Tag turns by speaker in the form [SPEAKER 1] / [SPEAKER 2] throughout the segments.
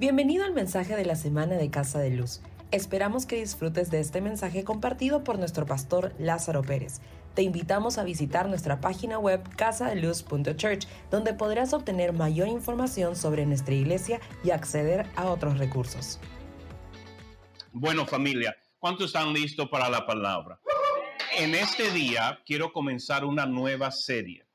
[SPEAKER 1] Bienvenido al mensaje de la semana de Casa de Luz. Esperamos que disfrutes de este mensaje compartido por nuestro pastor Lázaro Pérez. Te invitamos a visitar nuestra página web casadeluz.church, donde podrás obtener mayor información sobre nuestra iglesia y acceder a otros recursos.
[SPEAKER 2] Bueno, familia, ¿cuántos están listos para la palabra? En este día quiero comenzar una nueva serie.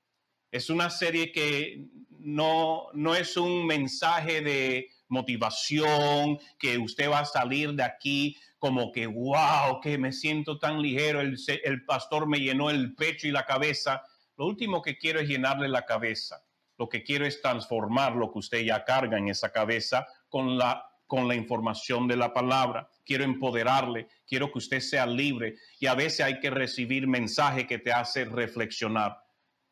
[SPEAKER 2] Es una serie que no, no es un mensaje de motivación, que usted va a salir de aquí como que, wow, que me siento tan ligero, el, el pastor me llenó el pecho y la cabeza. Lo último que quiero es llenarle la cabeza. Lo que quiero es transformar lo que usted ya carga en esa cabeza con la con la información de la palabra. Quiero empoderarle, quiero que usted sea libre y a veces hay que recibir mensaje que te hace reflexionar.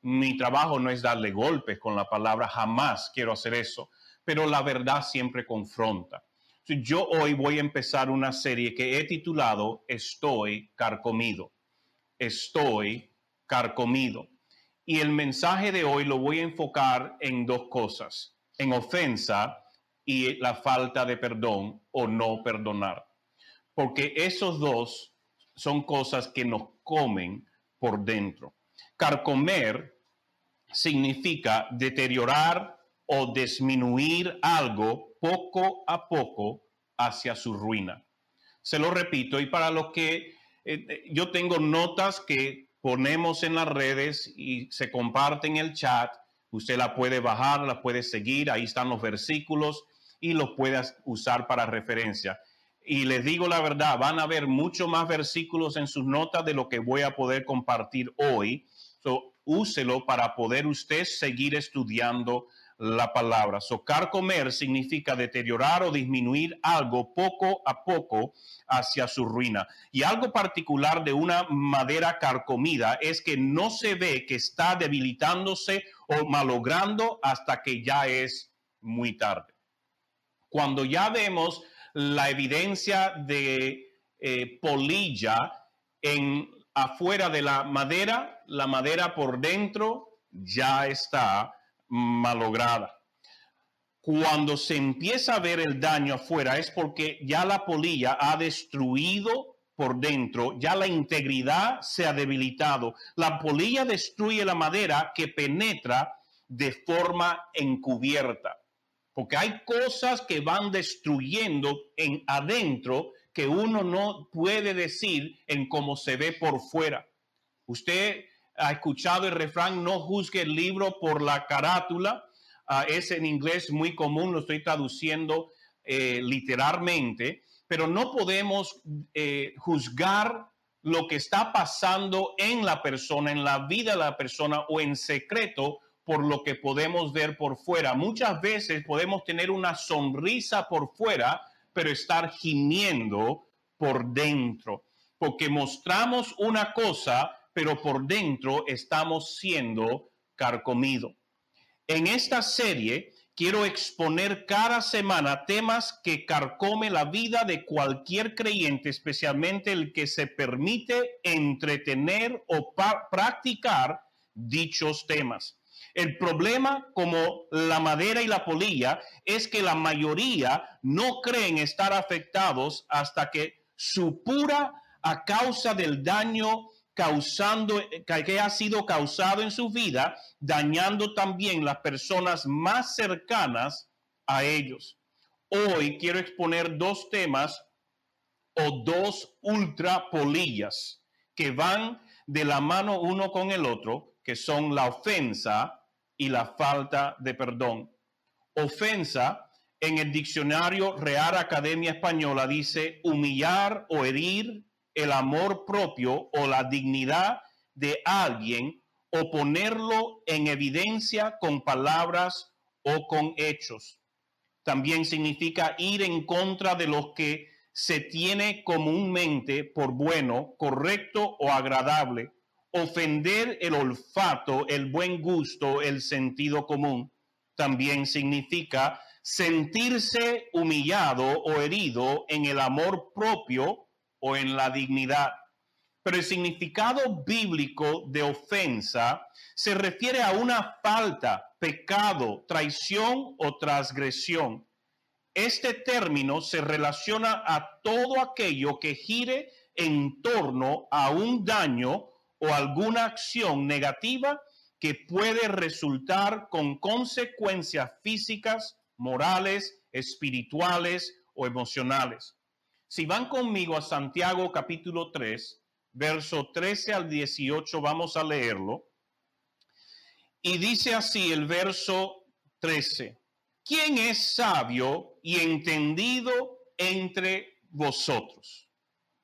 [SPEAKER 2] Mi trabajo no es darle golpes con la palabra, jamás quiero hacer eso, pero la verdad siempre confronta. Yo hoy voy a empezar una serie que he titulado Estoy carcomido. Estoy carcomido. Y el mensaje de hoy lo voy a enfocar en dos cosas, en ofensa y la falta de perdón o no perdonar. Porque esos dos son cosas que nos comen por dentro. Carcomer significa deteriorar o disminuir algo poco a poco hacia su ruina. Se lo repito, y para los que eh, eh, yo tengo notas que ponemos en las redes y se comparten en el chat, usted la puede bajar, la puede seguir, ahí están los versículos y los puede usar para referencia. Y les digo la verdad, van a ver mucho más versículos en sus notas de lo que voy a poder compartir hoy. So, úselo para poder usted seguir estudiando la palabra. Socar comer significa deteriorar o disminuir algo poco a poco hacia su ruina. Y algo particular de una madera carcomida es que no se ve que está debilitándose o malogrando hasta que ya es muy tarde. Cuando ya vemos la evidencia de eh, polilla en afuera de la madera, la madera por dentro ya está malograda. Cuando se empieza a ver el daño afuera es porque ya la polilla ha destruido por dentro, ya la integridad se ha debilitado. La polilla destruye la madera que penetra de forma encubierta, porque hay cosas que van destruyendo en adentro que uno no puede decir en cómo se ve por fuera. Usted ha escuchado el refrán, no juzgue el libro por la carátula. Ah, es en inglés muy común, lo estoy traduciendo eh, literalmente, pero no podemos eh, juzgar lo que está pasando en la persona, en la vida de la persona o en secreto por lo que podemos ver por fuera. Muchas veces podemos tener una sonrisa por fuera, pero estar gimiendo por dentro, porque mostramos una cosa, pero por dentro estamos siendo carcomido. En esta serie quiero exponer cada semana temas que carcome la vida de cualquier creyente, especialmente el que se permite entretener o practicar dichos temas. El problema, como la madera y la polilla, es que la mayoría no creen estar afectados hasta que su pura a causa del daño causando, que ha sido causado en su vida, dañando también las personas más cercanas a ellos. Hoy quiero exponer dos temas o dos ultrapolillas que van de la mano uno con el otro, que son la ofensa y la falta de perdón. Ofensa en el diccionario Real Academia Española dice humillar o herir el amor propio o la dignidad de alguien o ponerlo en evidencia con palabras o con hechos. También significa ir en contra de lo que se tiene comúnmente por bueno, correcto o agradable, ofender el olfato, el buen gusto, el sentido común. También significa sentirse humillado o herido en el amor propio o en la dignidad. Pero el significado bíblico de ofensa se refiere a una falta, pecado, traición o transgresión. Este término se relaciona a todo aquello que gire en torno a un daño o alguna acción negativa que puede resultar con consecuencias físicas, morales, espirituales o emocionales. Si van conmigo a Santiago capítulo 3, verso 13 al 18, vamos a leerlo. Y dice así el verso 13. ¿Quién es sabio y entendido entre vosotros?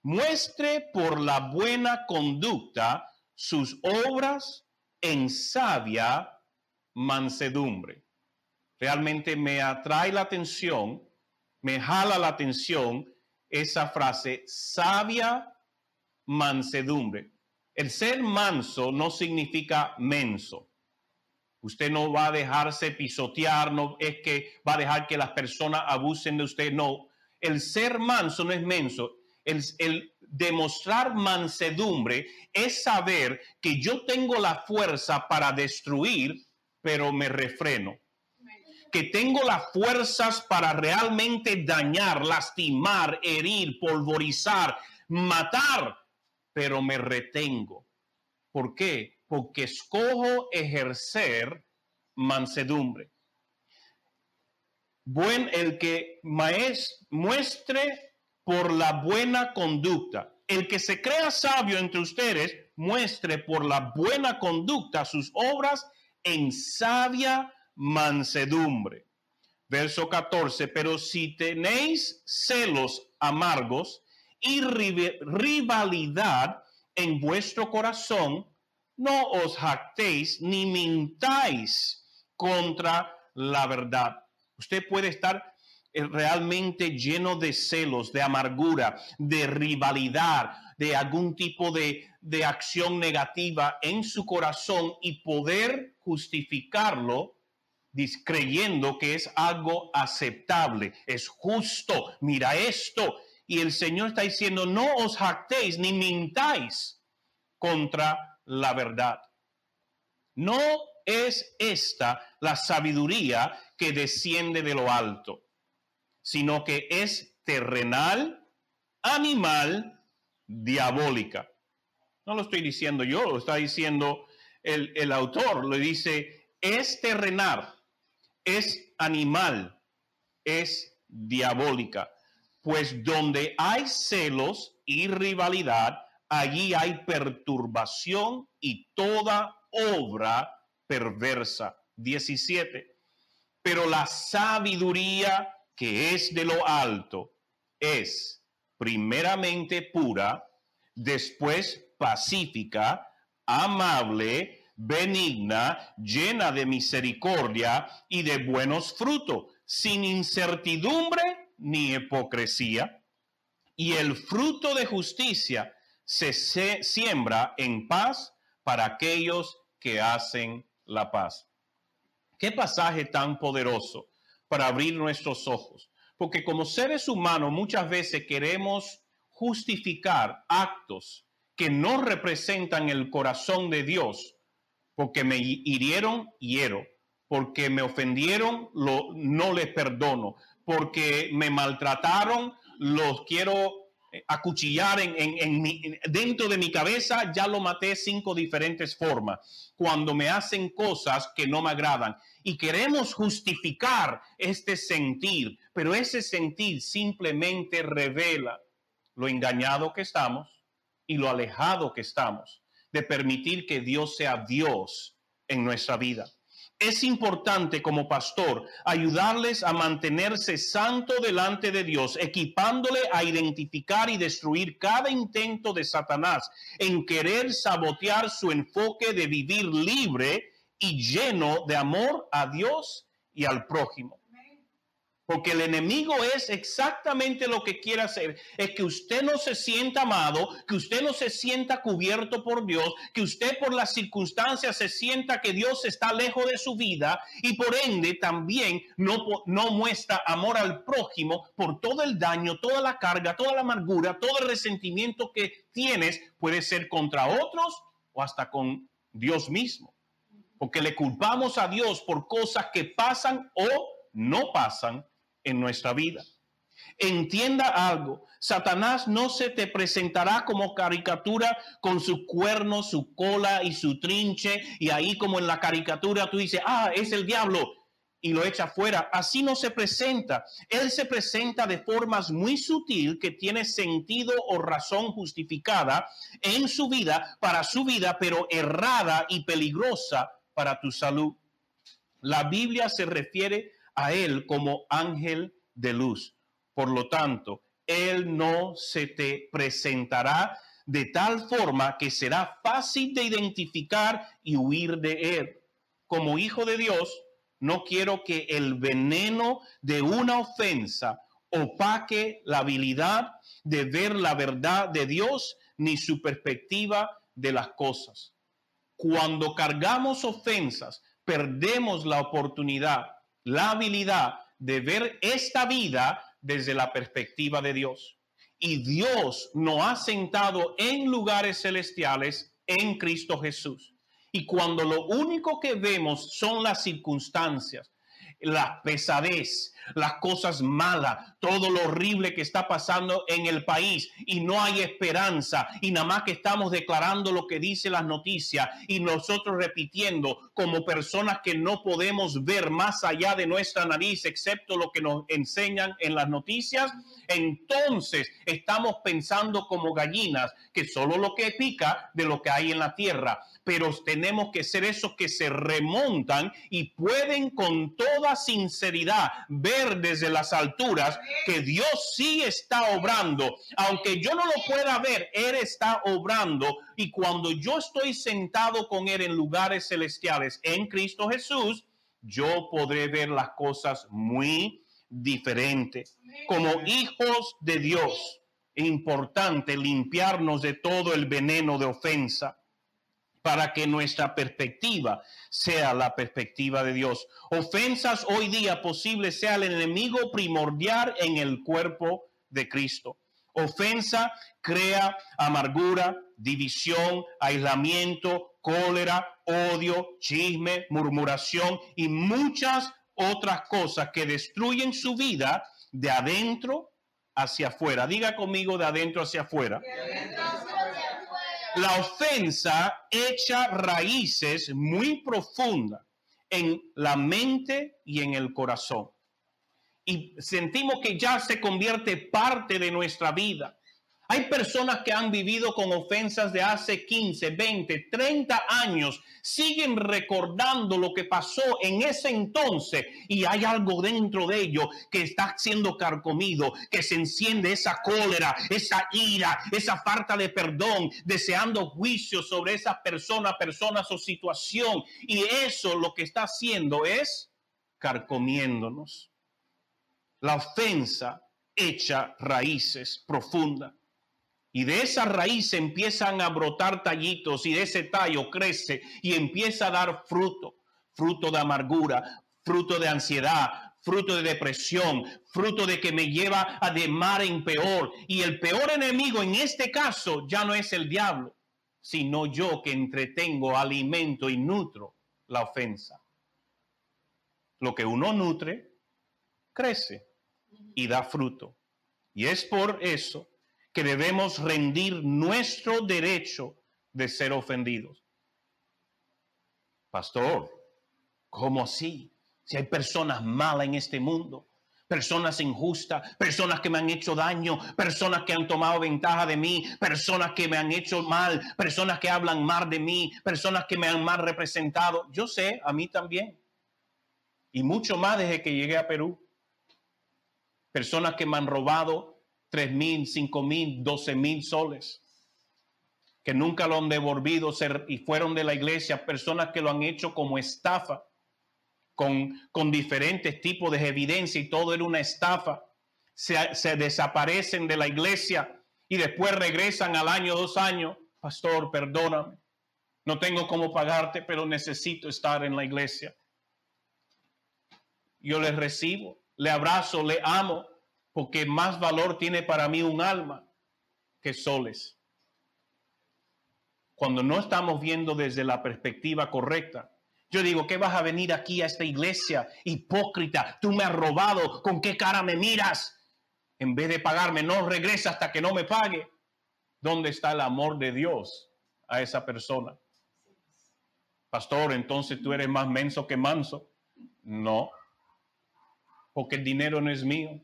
[SPEAKER 2] Muestre por la buena conducta sus obras en sabia mansedumbre. Realmente me atrae la atención, me jala la atención esa frase, sabia mansedumbre. El ser manso no significa menso. Usted no va a dejarse pisotear, no es que va a dejar que las personas abusen de usted, no. El ser manso no es menso. El, demostrar mansedumbre es saber que yo tengo la fuerza para destruir, pero me refreno. Que tengo las fuerzas para realmente dañar, lastimar, herir, polvorizar, matar, pero me retengo. ¿Por qué? porque escojo ejercer mansedumbre. Buen el que maes, muestre por la buena conducta. El que se crea sabio entre ustedes, muestre por la buena conducta sus obras en sabia mansedumbre. Verso 14, pero si tenéis celos amargos y rivalidad en vuestro corazón, no os jactéis ni mintáis contra la verdad. Usted puede estar eh, realmente lleno de celos, de amargura, de rivalidad, de algún tipo de, de acción negativa en su corazón y poder justificarlo creyendo que es algo aceptable, es justo, mira esto. Y el Señor está diciendo, no os jactéis ni mintáis contra la verdad. No es esta la sabiduría que desciende de lo alto, sino que es terrenal, animal, diabólica. No lo estoy diciendo yo, lo está diciendo el, el autor, lo dice, es terrenal, es animal, es diabólica. Pues donde hay celos y rivalidad, allí hay perturbación y toda obra perversa. 17. Pero la sabiduría que es de lo alto es primeramente pura, después pacífica, amable, benigna, llena de misericordia y de buenos frutos, sin incertidumbre ni hipocresía. Y el fruto de justicia se, siembra en paz para aquellos que hacen la paz. Qué pasaje tan poderoso para abrir nuestros ojos. Porque como seres humanos muchas veces queremos justificar actos que no representan el corazón de Dios. Porque me hirieron, hiero. Porque me ofendieron, lo, no les perdono. Porque me maltrataron, los quiero eh, acuchillar en, en, dentro de mi cabeza, ya lo maté cinco diferentes formas. Cuando me hacen cosas que no me agradan. Y queremos justificar este sentir, pero ese sentir simplemente revela lo engañado que estamos y lo alejado que estamos de permitir que Dios sea Dios en nuestra vida. Es importante como pastor ayudarles a mantenerse santo delante de Dios, equipándole a identificar y destruir cada intento de Satanás en querer sabotear su enfoque de vivir libre y lleno de amor a Dios y al prójimo. Porque el enemigo es exactamente lo que quiere hacer, es que usted no se sienta amado, que usted no se sienta cubierto por Dios, que usted por las circunstancias se sienta que Dios está lejos de su vida y por ende también no, no muestra amor al prójimo por todo el daño, toda la carga, toda la amargura, todo el resentimiento que tienes puede ser contra otros o hasta con Dios mismo. Porque le culpamos a Dios por cosas que pasan o no pasan en nuestra vida. Entienda algo, Satanás no se te presentará como caricatura con su cuerno, su cola y su trinche y ahí como en la caricatura tú dices, ah, es el diablo y lo echa fuera. Así no se presenta. Él se presenta de formas muy sutil que tiene sentido o razón justificada en su vida, para su vida, pero errada y peligrosa para tu salud. La Biblia se refiere a él como ángel de luz. Por lo tanto, él no se te presentará de tal forma que será fácil de identificar y huir de él. Como hijo de Dios, no quiero que el veneno de una ofensa opaque la habilidad de ver la verdad de Dios ni su perspectiva de las cosas. Cuando cargamos ofensas, perdemos la oportunidad, la habilidad de ver esta vida desde la perspectiva de Dios. Y Dios nos ha sentado en lugares celestiales en Cristo Jesús. Y cuando lo único que vemos son las circunstancias, la pesadez, las cosas malas, todo lo horrible que está pasando en el país y no hay esperanza y nada más que estamos declarando lo que dice las noticias y nosotros repitiendo como personas que no podemos ver más allá de nuestra nariz excepto lo que nos enseñan en las noticias, entonces estamos pensando como gallinas que solo lo que pica de lo que hay en la tierra pero tenemos que ser esos que se remontan y pueden con toda sinceridad ver desde las alturas que Dios sí está obrando. Aunque yo no lo pueda ver, Él está obrando. Y cuando yo estoy sentado con Él en lugares celestiales en Cristo Jesús, yo podré ver las cosas muy diferentes. Como hijos de Dios, es importante limpiarnos de todo el veneno de ofensa para que nuestra perspectiva sea la perspectiva de Dios. Ofensas hoy día posibles sea el enemigo primordial en el cuerpo de Cristo. Ofensa crea amargura, división, aislamiento, cólera, odio, chisme, murmuración y muchas otras cosas que destruyen su vida de adentro hacia afuera. Diga conmigo de adentro hacia afuera. De adentro hacia la ofensa echa raíces muy profundas en la mente y en el corazón. Y sentimos que ya se convierte parte de nuestra vida. Hay personas que han vivido con ofensas de hace 15, 20, 30 años, siguen recordando lo que pasó en ese entonces y hay algo dentro de ellos que está siendo carcomido, que se enciende esa cólera, esa ira, esa falta de perdón, deseando juicio sobre esa persona, personas o situación. Y eso lo que está haciendo es carcomiéndonos. La ofensa echa raíces profundas. Y de esa raíz empiezan a brotar tallitos y de ese tallo crece y empieza a dar fruto, fruto de amargura, fruto de ansiedad, fruto de depresión, fruto de que me lleva a de mar en peor. Y el peor enemigo en este caso ya no es el diablo, sino yo que entretengo, alimento y nutro la ofensa. Lo que uno nutre, crece y da fruto. Y es por eso que debemos rendir nuestro derecho de ser ofendidos. Pastor, ¿cómo así? Si hay personas malas en este mundo, personas injustas, personas que me han hecho daño, personas que han tomado ventaja de mí, personas que me han hecho mal, personas que hablan mal de mí, personas que me han mal representado. Yo sé, a mí también. Y mucho más desde que llegué a Perú. Personas que me han robado tres mil, cinco mil, doce mil soles, que nunca lo han devolvido y fueron de la iglesia, personas que lo han hecho como estafa, con, con diferentes tipos de evidencia y todo era una estafa. Se, se desaparecen de la iglesia y después regresan al año, dos años. Pastor, perdóname. No tengo cómo pagarte, pero necesito estar en la iglesia. Yo les recibo, le abrazo, le amo, porque más valor tiene para mí un alma que soles. Cuando no estamos viendo desde la perspectiva correcta, Yo digo, ¿qué vas a venir aquí a esta iglesia? Hipócrita, tú me has robado, ¿con qué cara me miras? En vez de pagarme, no regresa hasta que no me pague. ¿Dónde está el amor de Dios a esa persona? Pastor, entonces tú eres más menso que manso. No, porque el dinero no es mío.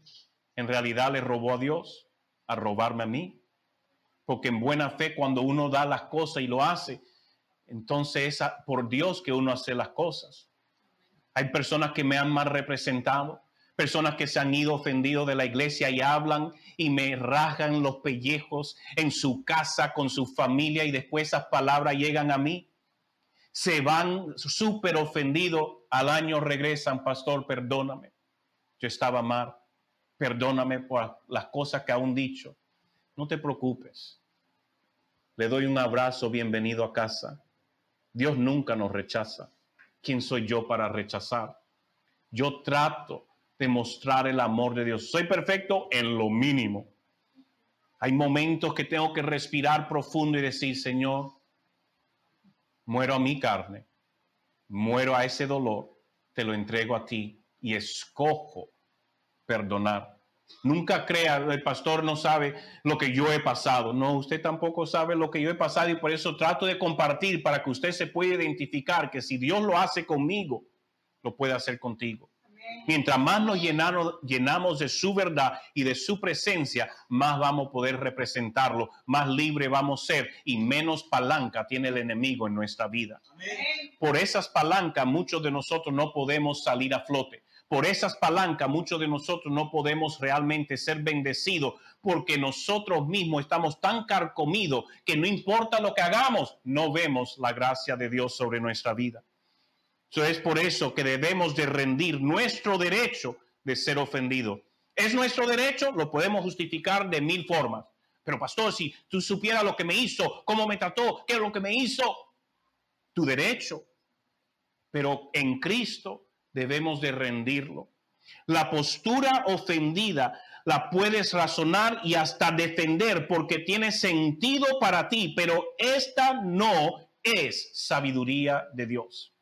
[SPEAKER 2] En realidad le robó a Dios a robarme a mí. Porque en buena fe cuando uno da las cosas y lo hace, entonces es por Dios que uno hace las cosas. Hay personas que me han mal representado, personas que se han ido ofendidos de la iglesia y hablan y me rasgan los pellejos en su casa con su familia y después esas palabras llegan a mí. Se van súper ofendidos, al año regresan, pastor, perdóname. Yo estaba mal, perdóname por las cosas que aún dicho. No te preocupes. Le doy un abrazo, bienvenido a casa. Dios nunca nos rechaza. ¿Quién soy yo para rechazar? Yo trato de mostrar el amor de Dios. Soy perfecto en lo mínimo. Hay momentos que tengo que respirar profundo y decir, Señor, muero a mi carne, muero a ese dolor, te lo entrego a ti y escojo perdonar. Nunca crea, el pastor no sabe lo que yo he pasado. No, usted tampoco sabe lo que yo he pasado y por eso trato de compartir para que usted se pueda identificar que si Dios lo hace conmigo, lo puede hacer contigo. Mientras más nos llenamos, llenamos de su verdad y de su presencia, más vamos a poder representarlo, más libre vamos a ser y menos palanca tiene el enemigo en nuestra vida. Por esas palancas muchos de nosotros no podemos salir a flote. Por esas palancas muchos de nosotros no podemos realmente ser bendecidos porque nosotros mismos estamos tan carcomidos que no importa lo que hagamos, no vemos la gracia de Dios sobre nuestra vida es por eso que debemos de rendir nuestro derecho de ser ofendido. ¿Es nuestro derecho? Lo podemos justificar de mil formas. Pero pastor, si tú supieras lo que me hizo, cómo me trató, qué es lo que me hizo, tu derecho. Pero en Cristo debemos de rendirlo. La postura ofendida la puedes razonar y hasta defender porque tiene sentido para ti, pero esta no es sabiduría de Dios.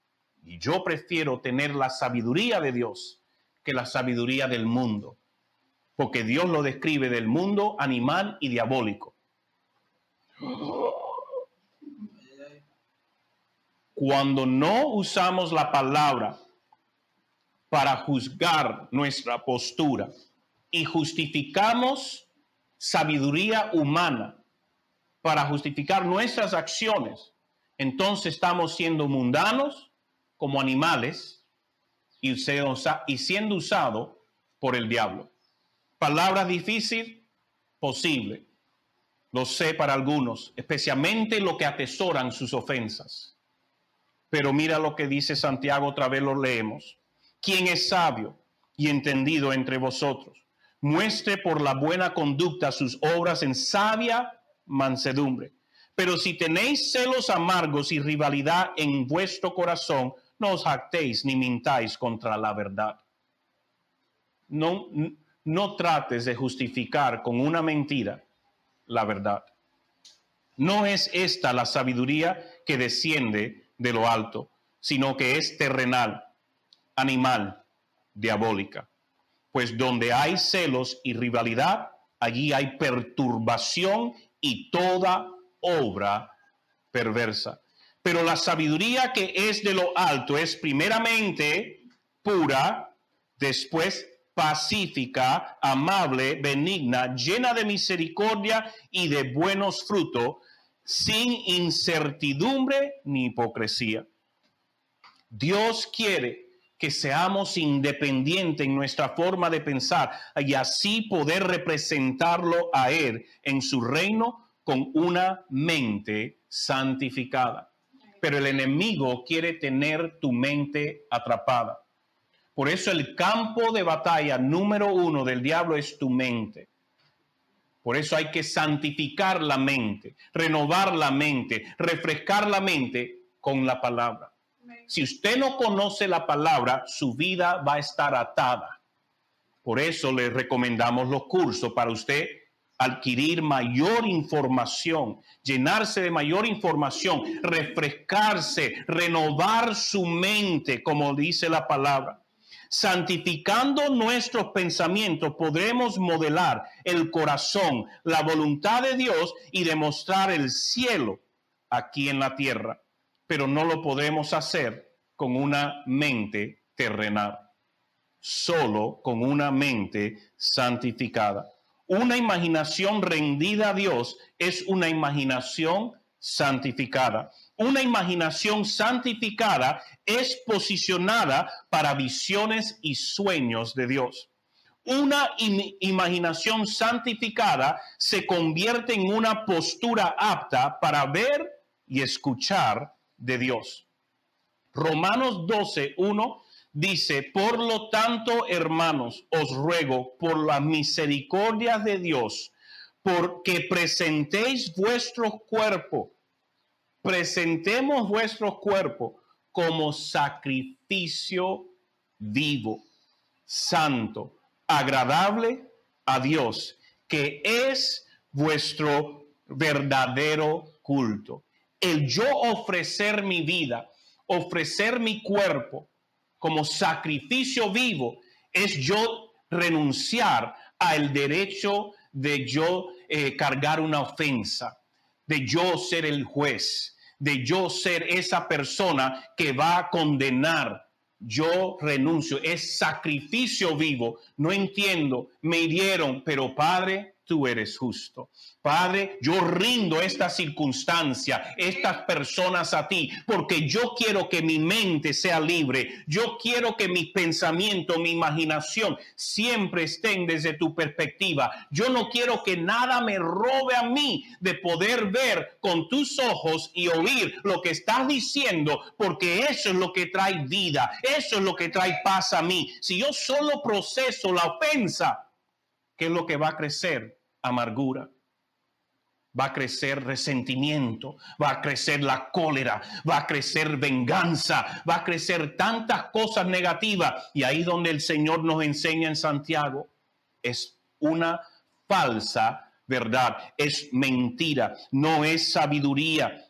[SPEAKER 2] Y yo prefiero tener la sabiduría de Dios que la sabiduría del mundo, porque Dios lo describe del mundo animal y diabólico. Cuando no usamos la palabra para juzgar nuestra postura y justificamos sabiduría humana para justificar nuestras acciones, entonces estamos siendo mundanos como animales y, siendo usado por el diablo. Palabra difícil, posible. Lo sé para algunos, especialmente lo que atesoran sus ofensas. Pero mira lo que dice Santiago, otra vez lo leemos. ¿Quién es sabio y entendido entre vosotros? Muestre por la buena conducta sus obras en sabia mansedumbre. Pero si tenéis celos amargos y rivalidad en vuestro corazón, no os jactéis ni mintáis contra la verdad. No, no trates de justificar con una mentira la verdad. No es esta la sabiduría que desciende de lo alto, sino que es terrenal, animal, diabólica. Pues donde hay celos y rivalidad, allí hay perturbación y toda obra perversa. Pero la sabiduría que es de lo alto es primeramente pura, después pacífica, amable, benigna, llena de misericordia y de buenos frutos, sin incertidumbre ni hipocresía. Dios quiere que seamos independientes en nuestra forma de pensar y así poder representarlo a Él en su reino con una mente santificada pero el enemigo quiere tener tu mente atrapada. Por eso el campo de batalla número uno del diablo es tu mente. Por eso hay que santificar la mente, renovar la mente, refrescar la mente con la palabra. Si usted no conoce la palabra, su vida va a estar atada. Por eso le recomendamos los cursos para usted adquirir mayor información, llenarse de mayor información, refrescarse, renovar su mente, como dice la palabra. Santificando nuestros pensamientos, podremos modelar el corazón, la voluntad de Dios y demostrar el cielo aquí en la tierra. Pero no lo podemos hacer con una mente terrenal, solo con una mente santificada. Una imaginación rendida a Dios es una imaginación santificada. Una imaginación santificada es posicionada para visiones y sueños de Dios. Una imaginación santificada se convierte en una postura apta para ver y escuchar de Dios. Romanos 12, 1 Dice, por lo tanto, hermanos, os ruego por la misericordia de Dios, porque presentéis vuestro cuerpo, presentemos vuestro cuerpo como sacrificio vivo, santo, agradable a Dios, que es vuestro verdadero culto. El yo ofrecer mi vida, ofrecer mi cuerpo, como sacrificio vivo es yo renunciar al derecho de yo eh, cargar una ofensa, de yo ser el juez, de yo ser esa persona que va a condenar. Yo renuncio, es sacrificio vivo. No entiendo, me hirieron, pero Padre, tú eres justo. Padre, yo rindo esta circunstancia, estas personas a ti, porque yo quiero que mi mente sea libre. Yo quiero que mi pensamiento, mi imaginación siempre estén desde tu perspectiva. Yo no quiero que nada me robe a mí de poder ver con tus ojos y oír lo que estás diciendo, porque eso es lo que trae vida, eso es lo que trae paz a mí. Si yo solo proceso la ofensa, ¿qué es lo que va a crecer? amargura, va a crecer resentimiento, va a crecer la cólera, va a crecer venganza, va a crecer tantas cosas negativas. Y ahí donde el Señor nos enseña en Santiago, es una falsa verdad, es mentira, no es sabiduría.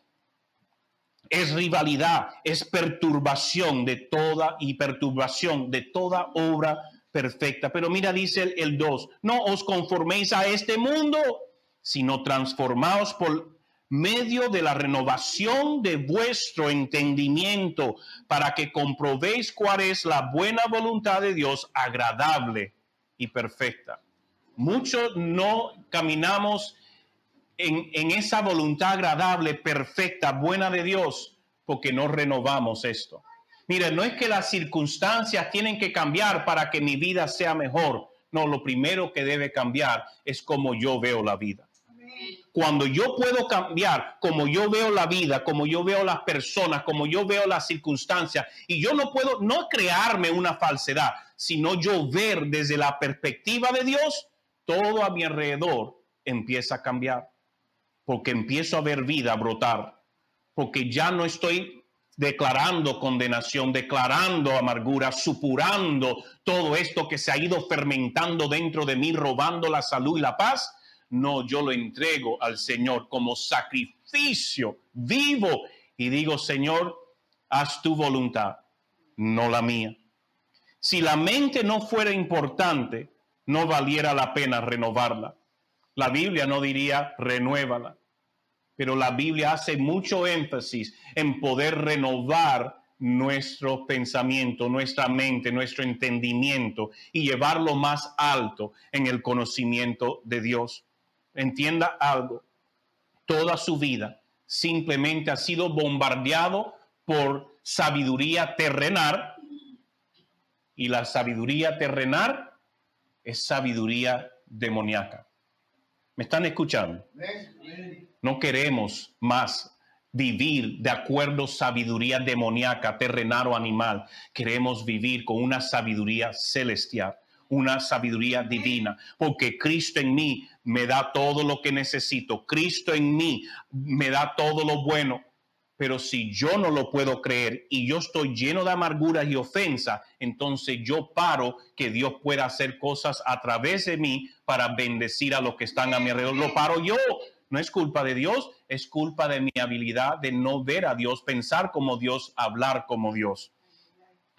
[SPEAKER 2] Es rivalidad, es perturbación de toda y perturbación de toda obra perfecta. Pero mira, dice el 2, no os conforméis a este mundo, sino transformaos por medio de la renovación de vuestro entendimiento, para que comprobéis cuál es la buena voluntad de Dios, agradable y perfecta. Muchos no caminamos en, en esa voluntad agradable, perfecta, buena de Dios, porque no renovamos esto. Mire, no es que las circunstancias tienen que cambiar para que mi vida sea mejor. No, lo primero que debe cambiar es como yo veo la vida. Cuando yo puedo cambiar como yo veo la vida, como yo veo las personas, como yo veo las circunstancias, y yo no puedo no crearme una falsedad, sino yo ver desde la perspectiva de Dios, todo a mi alrededor empieza a cambiar, porque empiezo a ver vida brotar, porque ya no estoy declarando condenación, declarando amargura, supurando todo esto que se ha ido fermentando dentro de mí, robando la salud y la paz. No, yo lo entrego al Señor como sacrificio vivo y digo, Señor, haz tu voluntad, no la mía. Si la mente no fuera importante, no valiera la pena renovarla. La Biblia no diría renuévala pero la Biblia hace mucho énfasis en poder renovar nuestro pensamiento, nuestra mente, nuestro entendimiento y llevarlo más alto en el conocimiento de Dios. Entienda algo, toda su vida simplemente ha sido bombardeado por sabiduría terrenal y la sabiduría terrenal es sabiduría demoníaca. ¿Me están escuchando? No queremos más vivir de acuerdo a sabiduría demoníaca, terrenal o animal. Queremos vivir con una sabiduría celestial, una sabiduría divina, porque Cristo en mí me da todo lo que necesito. Cristo en mí me da todo lo bueno Pero si yo no lo puedo creer y yo estoy lleno de amarguras y ofensa, entonces yo paro que Dios pueda hacer cosas a través de mí para bendecir a los que están a mi alrededor. Lo paro yo. No es culpa de Dios, es culpa de mi habilidad de no ver a Dios, pensar como Dios, hablar como Dios.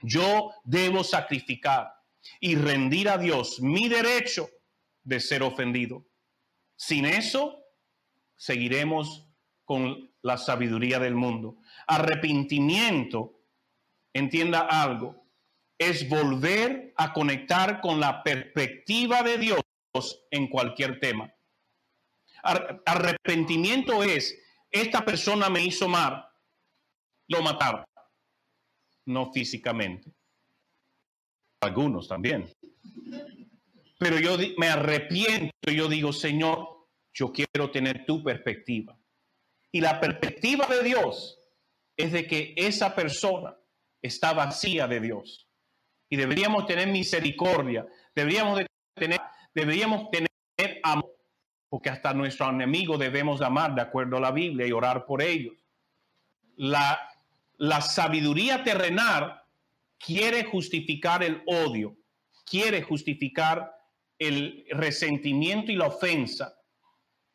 [SPEAKER 2] Yo debo sacrificar y rendir a Dios mi derecho de ser ofendido. Sin eso, seguiremos con la sabiduría del mundo. Arrepentimiento, entienda algo, es volver a conectar con la perspectiva de Dios en cualquier tema. Arrepentimiento es, esta persona me hizo mal, lo mataron, no físicamente. Algunos también. Pero yo me arrepiento y yo digo, Señor, yo quiero tener tu perspectiva. Y la perspectiva de Dios es de que esa persona está vacía de Dios. Y deberíamos tener misericordia, deberíamos tener, deberíamos tener amor, porque hasta nuestro enemigo debemos amar de acuerdo a la Biblia y orar por ellos. La, la sabiduría terrenal quiere justificar el odio, quiere justificar el resentimiento y la ofensa.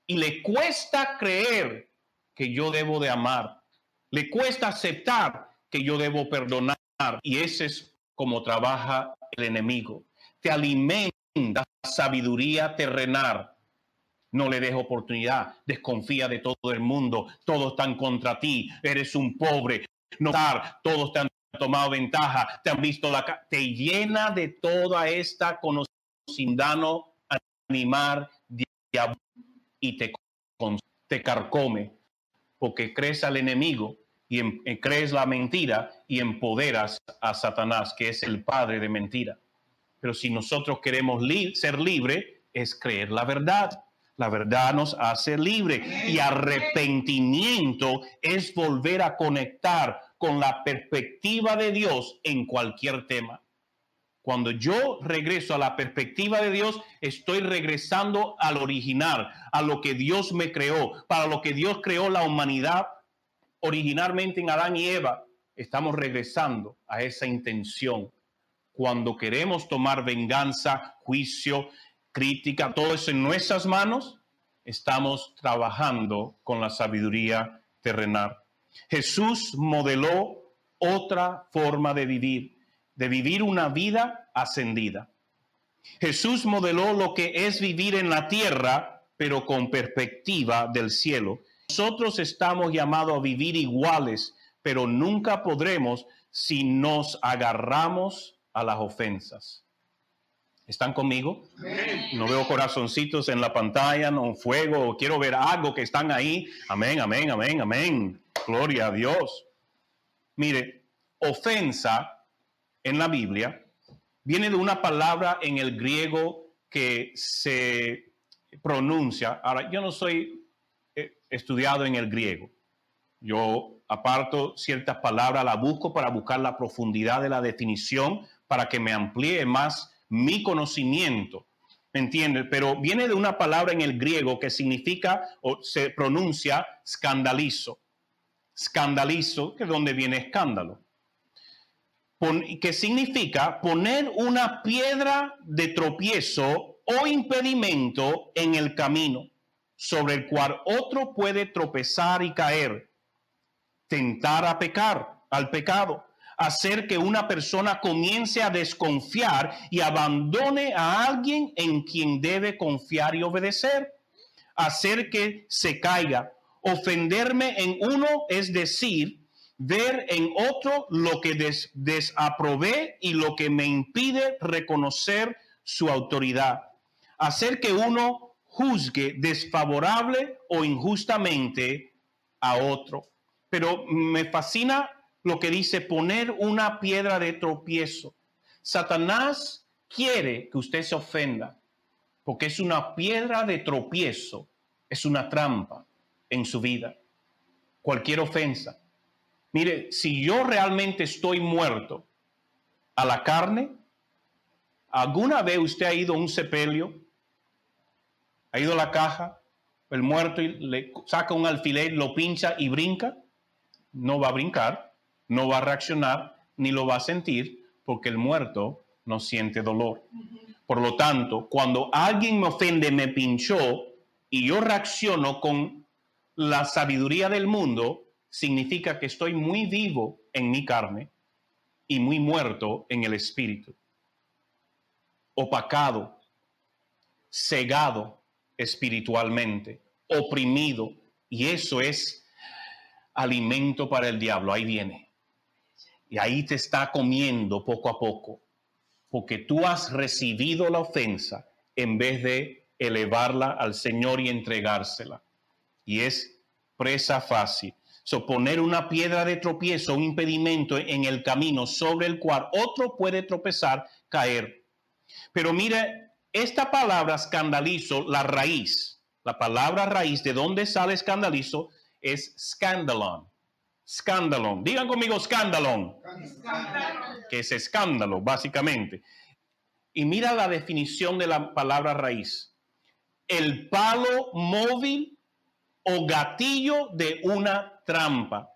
[SPEAKER 2] Y le cuesta creer que yo debo de amar. Le cuesta aceptar que yo debo perdonar. Y ese es como trabaja el enemigo. Te alimenta sabiduría terrenal. No le dejo oportunidad. Desconfía de todo el mundo. Todos están contra ti. Eres un pobre. No, todos te han tomado ventaja. Te han visto la Te llena de toda esta conocimiento animar y te, te carcome porque crees al enemigo y em, eh, crees la mentira y empoderas a Satanás, que es el padre de mentira. Pero si nosotros queremos ser libres, es creer la verdad. La verdad nos hace libre y arrepentimiento es volver a conectar con la perspectiva de Dios en cualquier tema. Cuando yo regreso a la perspectiva de Dios, estoy regresando al original, a lo que Dios me creó, para lo que Dios creó la humanidad originalmente en Adán y Eva. Estamos regresando a esa intención. Cuando queremos tomar venganza, juicio, crítica, todo eso en nuestras manos, estamos trabajando con la sabiduría terrenal. Jesús modeló otra forma de vivir de vivir una vida ascendida. Jesús modeló lo que es vivir en la tierra, pero con perspectiva del cielo. Nosotros estamos llamados a vivir iguales, pero nunca podremos si nos agarramos a las ofensas. ¿Están conmigo? No veo corazoncitos en la pantalla, no fuego, quiero ver algo que están ahí. Amén, amén, amén, amén. Gloria a Dios. Mire, ofensa en la Biblia viene de una palabra en el griego que se pronuncia. Ahora, yo no soy eh, estudiado en el griego. Yo aparto ciertas palabras, la busco para buscar la profundidad de la definición, para que me amplíe más mi conocimiento. ¿Me entiendes? Pero viene de una palabra en el griego que significa o se pronuncia escandalizo. Escandalizo, que es donde viene escándalo que significa poner una piedra de tropiezo o impedimento en el camino sobre el cual otro puede tropezar y caer, tentar a pecar, al pecado, hacer que una persona comience a desconfiar y abandone a alguien en quien debe confiar y obedecer, hacer que se caiga, ofenderme en uno, es decir, ver en otro lo que desaprobé y lo que me impide reconocer su autoridad. Hacer que uno juzgue desfavorable o injustamente a otro. Pero me fascina lo que dice poner una piedra de tropiezo. Satanás quiere que usted se ofenda porque es una piedra de tropiezo, es una trampa en su vida. Cualquier ofensa Mire, si yo realmente estoy muerto a la carne, ¿alguna vez usted ha ido a un sepelio? ¿Ha ido a la caja? El muerto le saca un alfiler, lo pincha y brinca. no va a brincar, no va a reaccionar, ni lo va a sentir, porque el muerto no siente dolor. Por lo tanto, cuando alguien me ofende, me pinchó y yo reacciono con la sabiduría del mundo, significa que estoy muy vivo en mi carne y muy muerto en el espíritu. Opacado, cegado espiritualmente, oprimido. Y eso es alimento para el diablo. Ahí viene. Y ahí te está comiendo poco a poco. Porque tú has recibido la ofensa en vez de elevarla al Señor y entregársela. Y es presa fácil. So, poner una piedra de tropiezo, un impedimento en el camino sobre el cual otro puede tropezar, caer. Pero mire, esta palabra escandalizo, la raíz, la palabra raíz de dónde sale escandalizo es scandalon. Scandalon. Digan conmigo escandalón. Que es escándalo, básicamente. Y mira la definición de la palabra raíz. El palo móvil o gatillo de una trampa.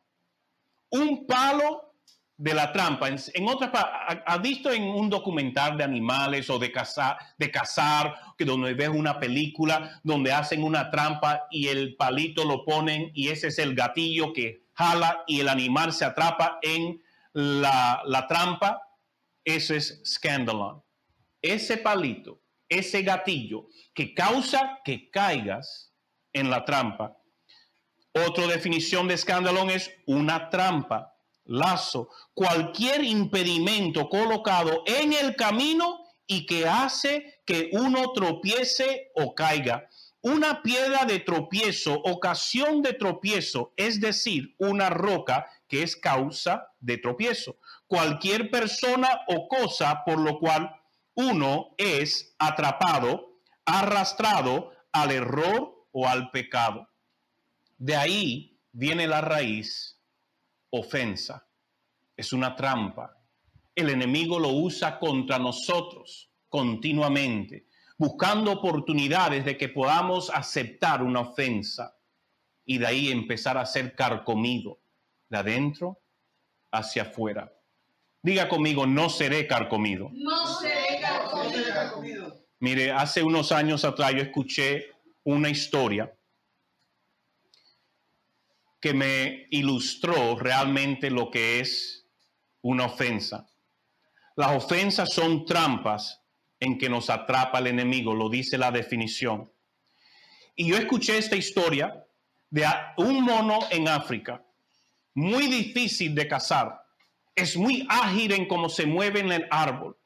[SPEAKER 2] Un palo de la trampa. En, en otras ¿ha visto en un documental de animales o de cazar, de cazar, que donde ves una película donde hacen una trampa y el palito lo ponen y ese es el gatillo que jala y el animal se atrapa en la, trampa? Eso es scandalon. Ese palito, ese gatillo que causa que caigas en la trampa otra definición de escándalo es una trampa, lazo, cualquier impedimento colocado en el camino y que hace que uno tropiece o caiga. Una piedra de tropiezo, ocasión de tropiezo, es decir, una roca que es causa de tropiezo. Cualquier persona o cosa por lo cual uno es atrapado, arrastrado al error o al pecado. De ahí viene la raíz ofensa. Es una trampa. El enemigo lo usa contra nosotros continuamente, buscando oportunidades de que podamos aceptar una ofensa y de ahí empezar a ser carcomido de adentro hacia afuera. Diga conmigo, no seré carcomido.
[SPEAKER 3] No seré carcomido.
[SPEAKER 2] Mire, hace unos años atrás yo escuché una historia que me ilustró realmente lo que es una ofensa. Las ofensas son trampas en que nos atrapa el enemigo, lo dice la definición. Y yo escuché esta historia de un mono en África, muy difícil de cazar, es muy ágil en cómo se mueve en el árbol,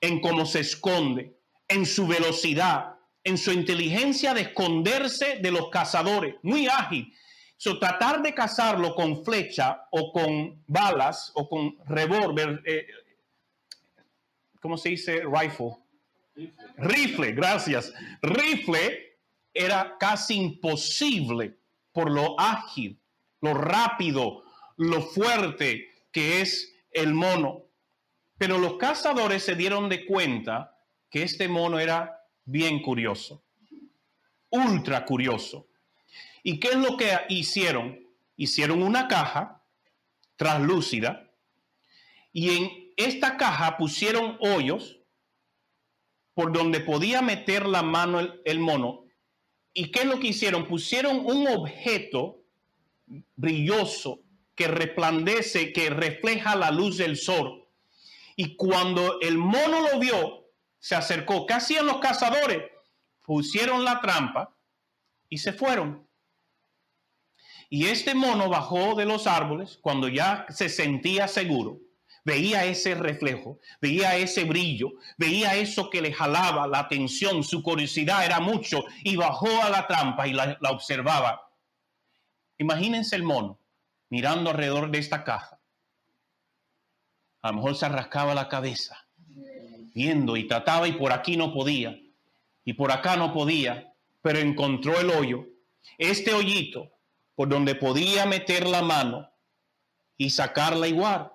[SPEAKER 2] en cómo se esconde, en su velocidad, en su inteligencia de esconderse de los cazadores, muy ágil. So, tratar de cazarlo con flecha o con balas o con revólver, eh, ¿cómo se dice? Rifle. Rifle, gracias. Rifle era casi imposible por lo ágil, lo rápido, lo fuerte que es el mono. Pero los cazadores se dieron de cuenta que este mono era bien curioso, ultra curioso. ¿Y qué es lo que hicieron? Hicieron una caja translúcida y en esta caja pusieron hoyos por donde podía meter la mano el, mono. ¿Y qué es lo que hicieron? Pusieron un objeto brilloso que resplandece, que refleja la luz del sol. Y cuando el mono lo vio, se acercó. ¿Qué hacían los cazadores? Pusieron la trampa y se fueron. Y este mono bajó de los árboles cuando ya se sentía seguro. Veía ese reflejo, veía ese brillo, veía eso que le jalaba la atención, su curiosidad era mucho y bajó a la trampa y la, observaba. Imagínense el mono mirando alrededor de esta caja. A lo mejor se rascaba la cabeza, viendo y trataba y por aquí no podía, y por acá no podía, pero encontró el hoyo. Este hoyito por donde podía meter la mano y sacarla igual.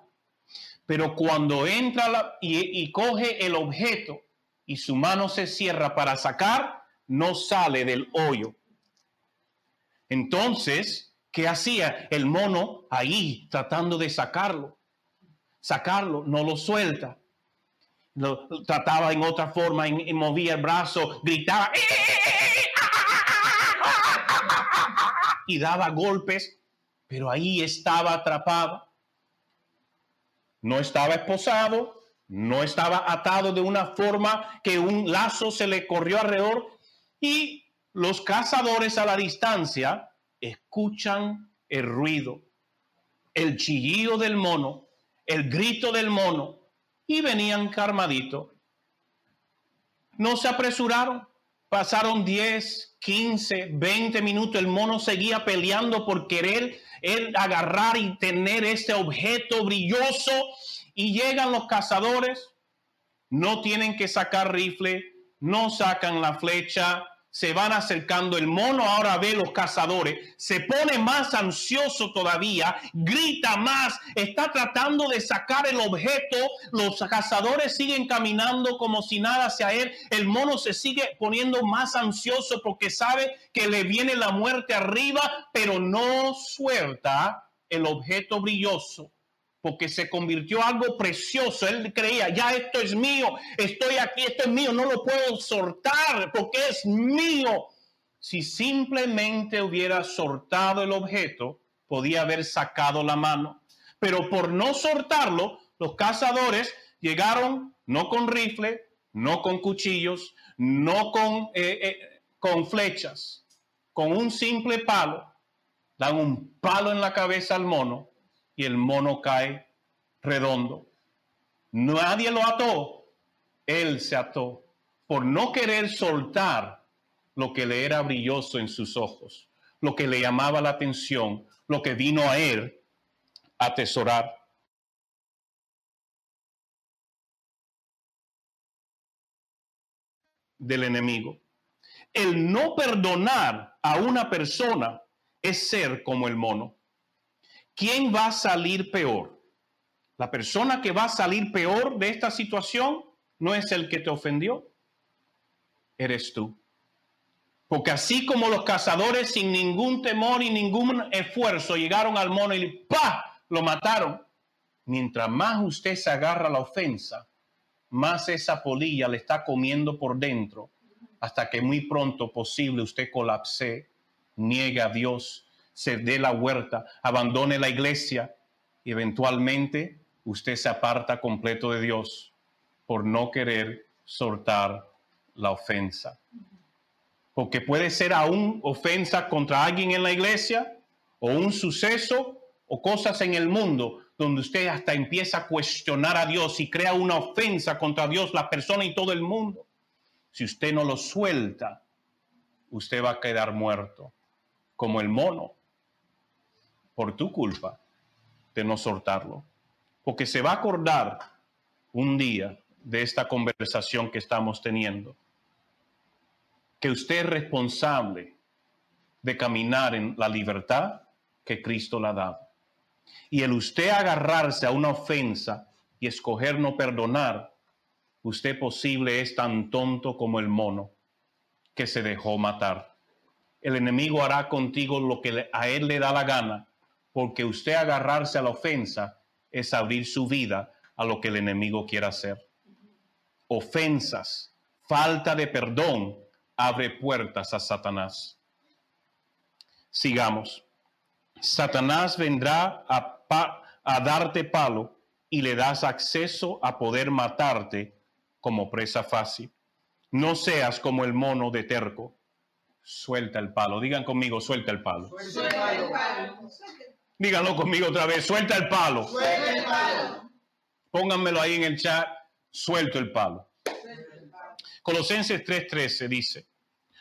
[SPEAKER 2] Pero cuando entra y, coge el objeto y su mano se cierra para sacar, no sale del hoyo. Entonces, ¿Qué hacía el mono ahí tratando de sacarlo? Sacarlo, no lo suelta. Lo trataba en otra forma, y movía el brazo, gritaba y daba golpes, pero ahí estaba atrapado. No estaba esposado, no estaba atado de una forma que un lazo se le corrió alrededor y los cazadores a la distancia escuchan el ruido, el chillido del mono, el grito del mono y venían carmadito. No se apresuraron, pasaron 10, 15, 20 minutos, el mono seguía peleando por querer él agarrar y tener este objeto brilloso y llegan los cazadores, no tienen que sacar rifle, no sacan la flecha, se van acercando, el mono ahora ve los cazadores, se pone más ansioso todavía, grita más, está tratando de sacar el objeto, los cazadores siguen caminando como si nada hacia él, el mono se sigue poniendo más ansioso porque sabe que le viene la muerte arriba, pero no suelta el objeto brilloso porque se convirtió algo precioso. Él creía, ya esto es mío, estoy aquí, esto es mío, no lo puedo soltar porque es mío. Si simplemente hubiera soltado el objeto, podía haber sacado la mano. Pero por no soltarlo, los cazadores llegaron no con rifle, no con cuchillos, no con, eh, eh, con flechas, con un simple palo. Dan un palo en la cabeza al mono y el mono cae redondo. Nadie lo ató, él se ató por no querer soltar lo que le era brilloso en sus ojos, lo que le llamaba la atención, lo que vino a él a atesorar. del enemigo. El no perdonar a una persona es ser como el mono. ¿Quién va a salir peor? La persona que va a salir peor de esta situación no es el que te ofendió, eres tú. Porque así como los cazadores sin ningún temor y ningún esfuerzo llegaron al mono y ¡pa! lo mataron, mientras más usted se agarra la ofensa, más esa polilla le está comiendo por dentro, hasta que muy pronto posible usted colapse, niegue a Dios se dé la huerta, abandone la iglesia y eventualmente usted se aparta completo de Dios por no querer soltar la ofensa. Porque puede ser aún ofensa contra alguien en la iglesia o un suceso o cosas en el mundo donde usted hasta empieza a cuestionar a Dios y crea una ofensa contra Dios, la persona y todo el mundo. Si usted no lo suelta, usted va a quedar muerto, como el mono por tu culpa de no soltarlo. Porque se va a acordar un día de esta conversación que estamos teniendo, que usted es responsable de caminar en la libertad que Cristo le ha dado. Y el usted agarrarse a una ofensa y escoger no perdonar, usted posible es tan tonto como el mono que se dejó matar. El enemigo hará contigo lo que a él le da la gana porque usted agarrarse a la ofensa es abrir su vida a lo que el enemigo quiera hacer. Ofensas, falta de perdón, abre puertas a Satanás. Sigamos. Satanás vendrá a, a darte palo y le das acceso a poder matarte como presa fácil. No seas como el mono de terco. Suelta el palo. Digan conmigo, suelta el palo. Suelta el palo. Díganlo conmigo otra vez. Suelta el palo. Suelta el palo. Pónganmelo ahí en el chat. Suelto el palo. Colosenses 3:13 dice,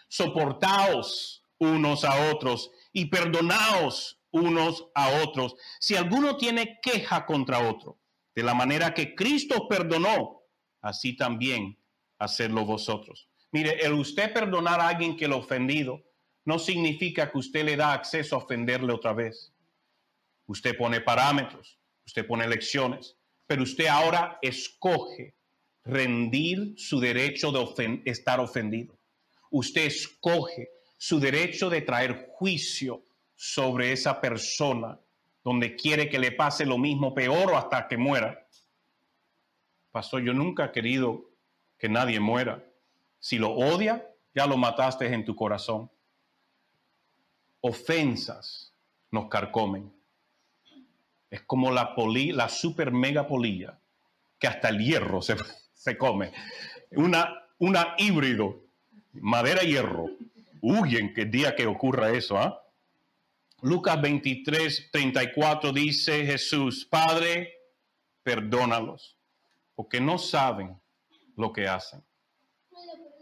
[SPEAKER 2] soportaos unos a otros y perdonaos unos a otros. Si alguno tiene queja contra otro, de la manera que Cristo perdonó, así también hacerlo vosotros. Mire, el usted perdonar a alguien que lo ofendido no significa que usted le da acceso a ofenderle otra vez. Usted pone parámetros, usted pone lecciones, pero usted ahora escoge rendir su derecho de estar ofendido. Usted escoge su derecho de traer juicio sobre esa persona donde quiere que le pase lo mismo peor o hasta que muera. Pastor, yo nunca he querido que nadie muera. Si lo odia, ya lo mataste en tu corazón. Ofensas nos carcomen. Es como la, poli, la super mega polilla, que hasta el hierro se, se come. Una, una híbrido, madera hierro. Huyen que el día que ocurra eso, ¿ah? Lucas 23, 34 dice Jesús, Padre, perdónalos, porque no saben lo que hacen.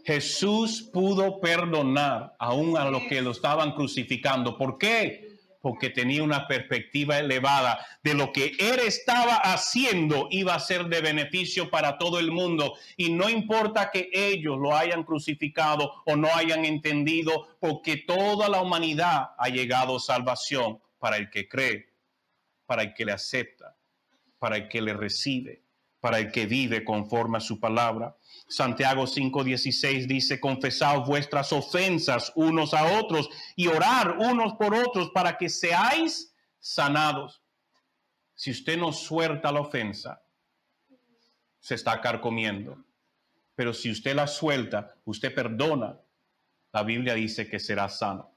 [SPEAKER 2] Jesús pudo perdonar aún a los que lo estaban crucificando. ¿Por qué? Porque tenía una perspectiva elevada de lo que él estaba haciendo iba a ser de beneficio para todo el mundo. Y no importa que ellos lo hayan crucificado o no hayan entendido, porque toda la humanidad ha llegado salvación para el que cree, para el que le acepta, para el que le recibe, para el que vive conforme a su palabra. Santiago 5:16 dice, confesad vuestras ofensas unos a otros y orar unos por otros para que seáis sanados. Si usted no suelta la ofensa, se está carcomiendo. Pero si usted la suelta, usted perdona, la Biblia dice que será sano.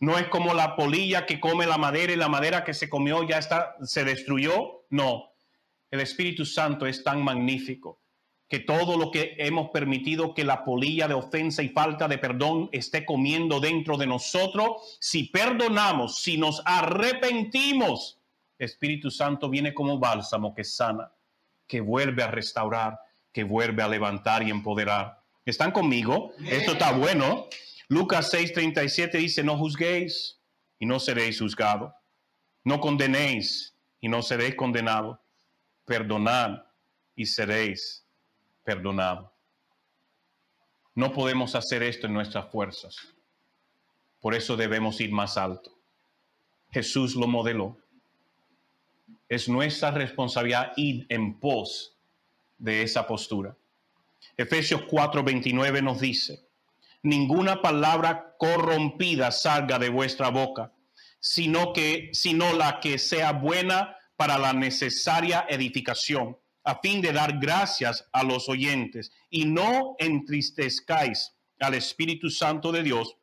[SPEAKER 2] No es como la polilla que come la madera y la madera que se comió ya está, se destruyó. No, el Espíritu Santo es tan magnífico que todo lo que hemos permitido que la polilla de ofensa y falta de perdón esté comiendo dentro de nosotros, si perdonamos, si nos arrepentimos, Espíritu Santo viene como bálsamo que sana, que vuelve a restaurar, que vuelve a levantar y empoderar. ¿Están conmigo? Esto está bueno. Lucas 6:37 dice, no juzguéis y no seréis juzgados. No condenéis y no seréis condenados. Perdonad y seréis perdonado. No podemos hacer esto en nuestras fuerzas. Por eso debemos ir más alto. Jesús lo modeló. Es nuestra responsabilidad ir en pos de esa postura. Efesios 4:29 nos dice, ninguna palabra corrompida salga de vuestra boca, sino que sino la que sea buena para la necesaria edificación a fin de dar gracias a los oyentes y no entristezcáis al Espíritu Santo de Dios,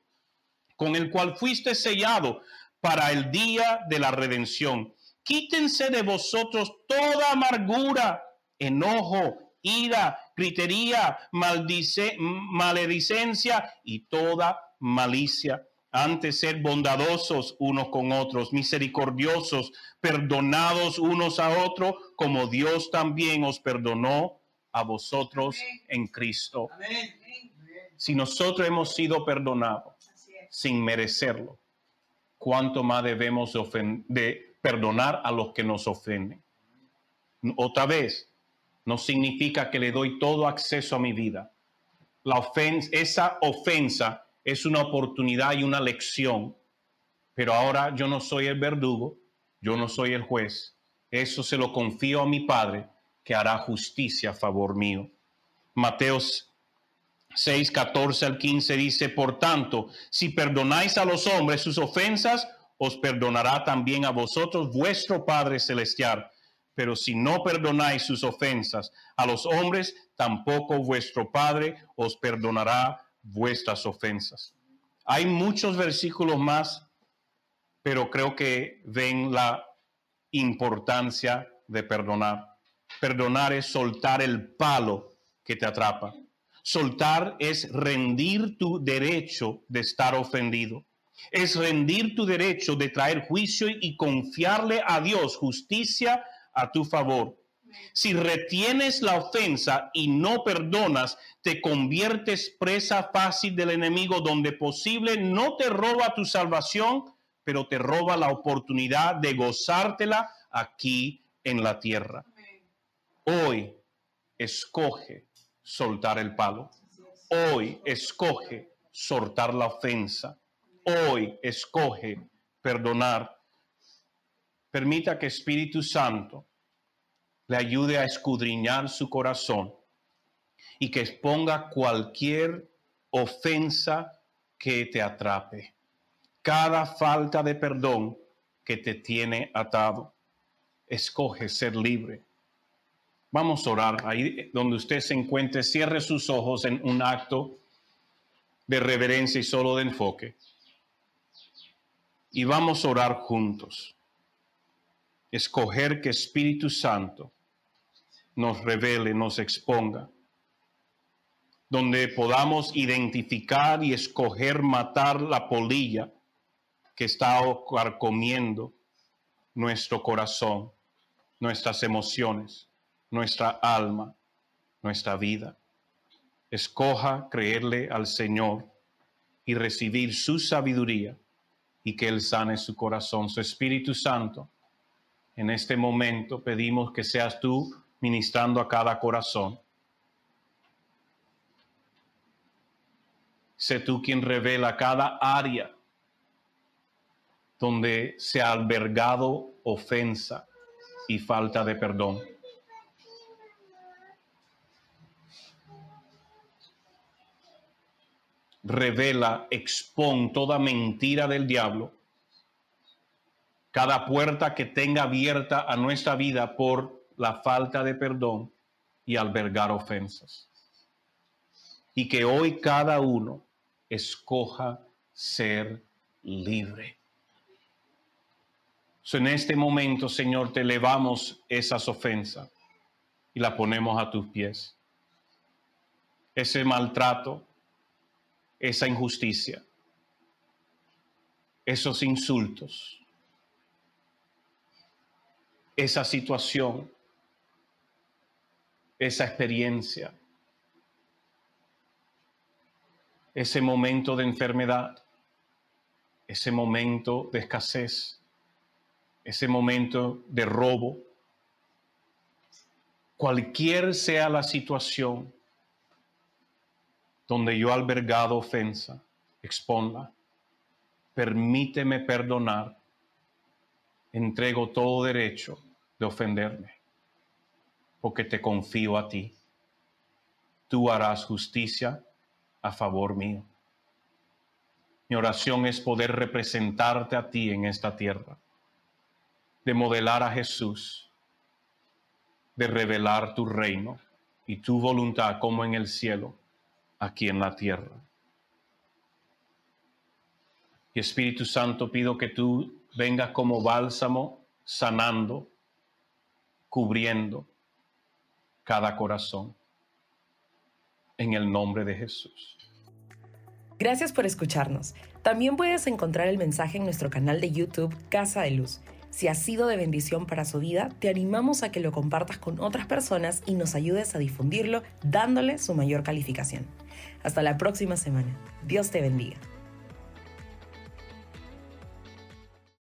[SPEAKER 2] con el cual fuiste sellado para el día de la redención. Quítense de vosotros toda amargura, enojo, ira, gritería, maledicencia y toda malicia antes ser bondadosos unos con otros, misericordiosos, perdonados unos a otros, como Dios también os perdonó a vosotros en Cristo. Si nosotros hemos sido perdonados sin merecerlo, ¿cuánto más debemos de, perdonar a los que nos ofenden? Otra vez, no significa que le doy todo acceso a mi vida. La ofensa, esa ofensa es una oportunidad y una lección, pero ahora yo no soy el verdugo, yo no soy el juez, eso se lo confío a mi Padre que hará justicia a favor mío. Mateos 6, 14 al 15 dice, por tanto, si perdonáis a los hombres sus ofensas, os perdonará también a vosotros vuestro Padre Celestial. Pero si no perdonáis sus ofensas a los hombres, tampoco vuestro Padre os perdonará vuestras ofensas. Hay muchos versículos más, pero creo que ven la importancia de perdonar. Perdonar es soltar el palo que te atrapa. Soltar es rendir tu derecho de estar ofendido. Es rendir tu derecho de traer juicio y confiarle a Dios justicia a tu favor. Si retienes la ofensa y no perdonas, te conviertes presa fácil del enemigo donde posible no te roba tu salvación, pero te roba la oportunidad de gozártela aquí en la tierra. Hoy escoge soltar el palo. Hoy escoge soltar la ofensa. Hoy escoge perdonar. Permita que Espíritu Santo le ayude a escudriñar su corazón y que exponga cualquier ofensa que te atrape. cada falta de perdón que te tiene atado. Escoge ser libre. Vamos a orar ahí donde usted se encuentre. Cierre sus ojos en un acto de reverencia y solo de enfoque. Y vamos a orar juntos. Escoger que Espíritu Santo nos revele, nos exponga. Donde podamos identificar y escoger matar la polilla que está carcomiendo nuestro corazón, nuestras emociones, nuestra alma, nuestra vida. Escoja creerle al Señor y recibir su sabiduría y que Él sane su corazón, su Espíritu Santo. En este momento pedimos que seas tú ministrando a cada corazón. Sé tú quien revela cada área donde se ha albergado ofensa y falta de perdón. Revela, expón toda mentira del diablo, cada puerta que tenga abierta a nuestra vida por la falta de perdón y albergar ofensas. Y que hoy cada uno escoja ser libre en este momento, Señor, te elevamos esas ofensas y la ponemos a tus pies. Ese maltrato, esa injusticia, esos insultos, esa situación, esa experiencia, ese momento de enfermedad, ese momento de escasez ese momento de robo, cualquier sea la situación donde yo albergado ofensa, exponla. Permíteme perdonar. Entrego todo derecho de ofenderme, porque te confío a ti. Tú harás justicia a favor mío. Mi oración es poder representarte a ti en esta tierra de modelar a Jesús, de revelar tu reino y tu voluntad como en el cielo, aquí en la tierra. Y Espíritu Santo, pido que tú vengas como bálsamo, sanando, cubriendo cada corazón. En el nombre de Jesús.
[SPEAKER 1] Gracias por escucharnos. También puedes encontrar el mensaje en nuestro canal de YouTube Casa de Luz si ha sido de bendición para su vida, te animamos a que lo compartas con otras personas y nos ayudes a difundirlo dándole su mayor calificación. Hasta la próxima semana. Dios te bendiga.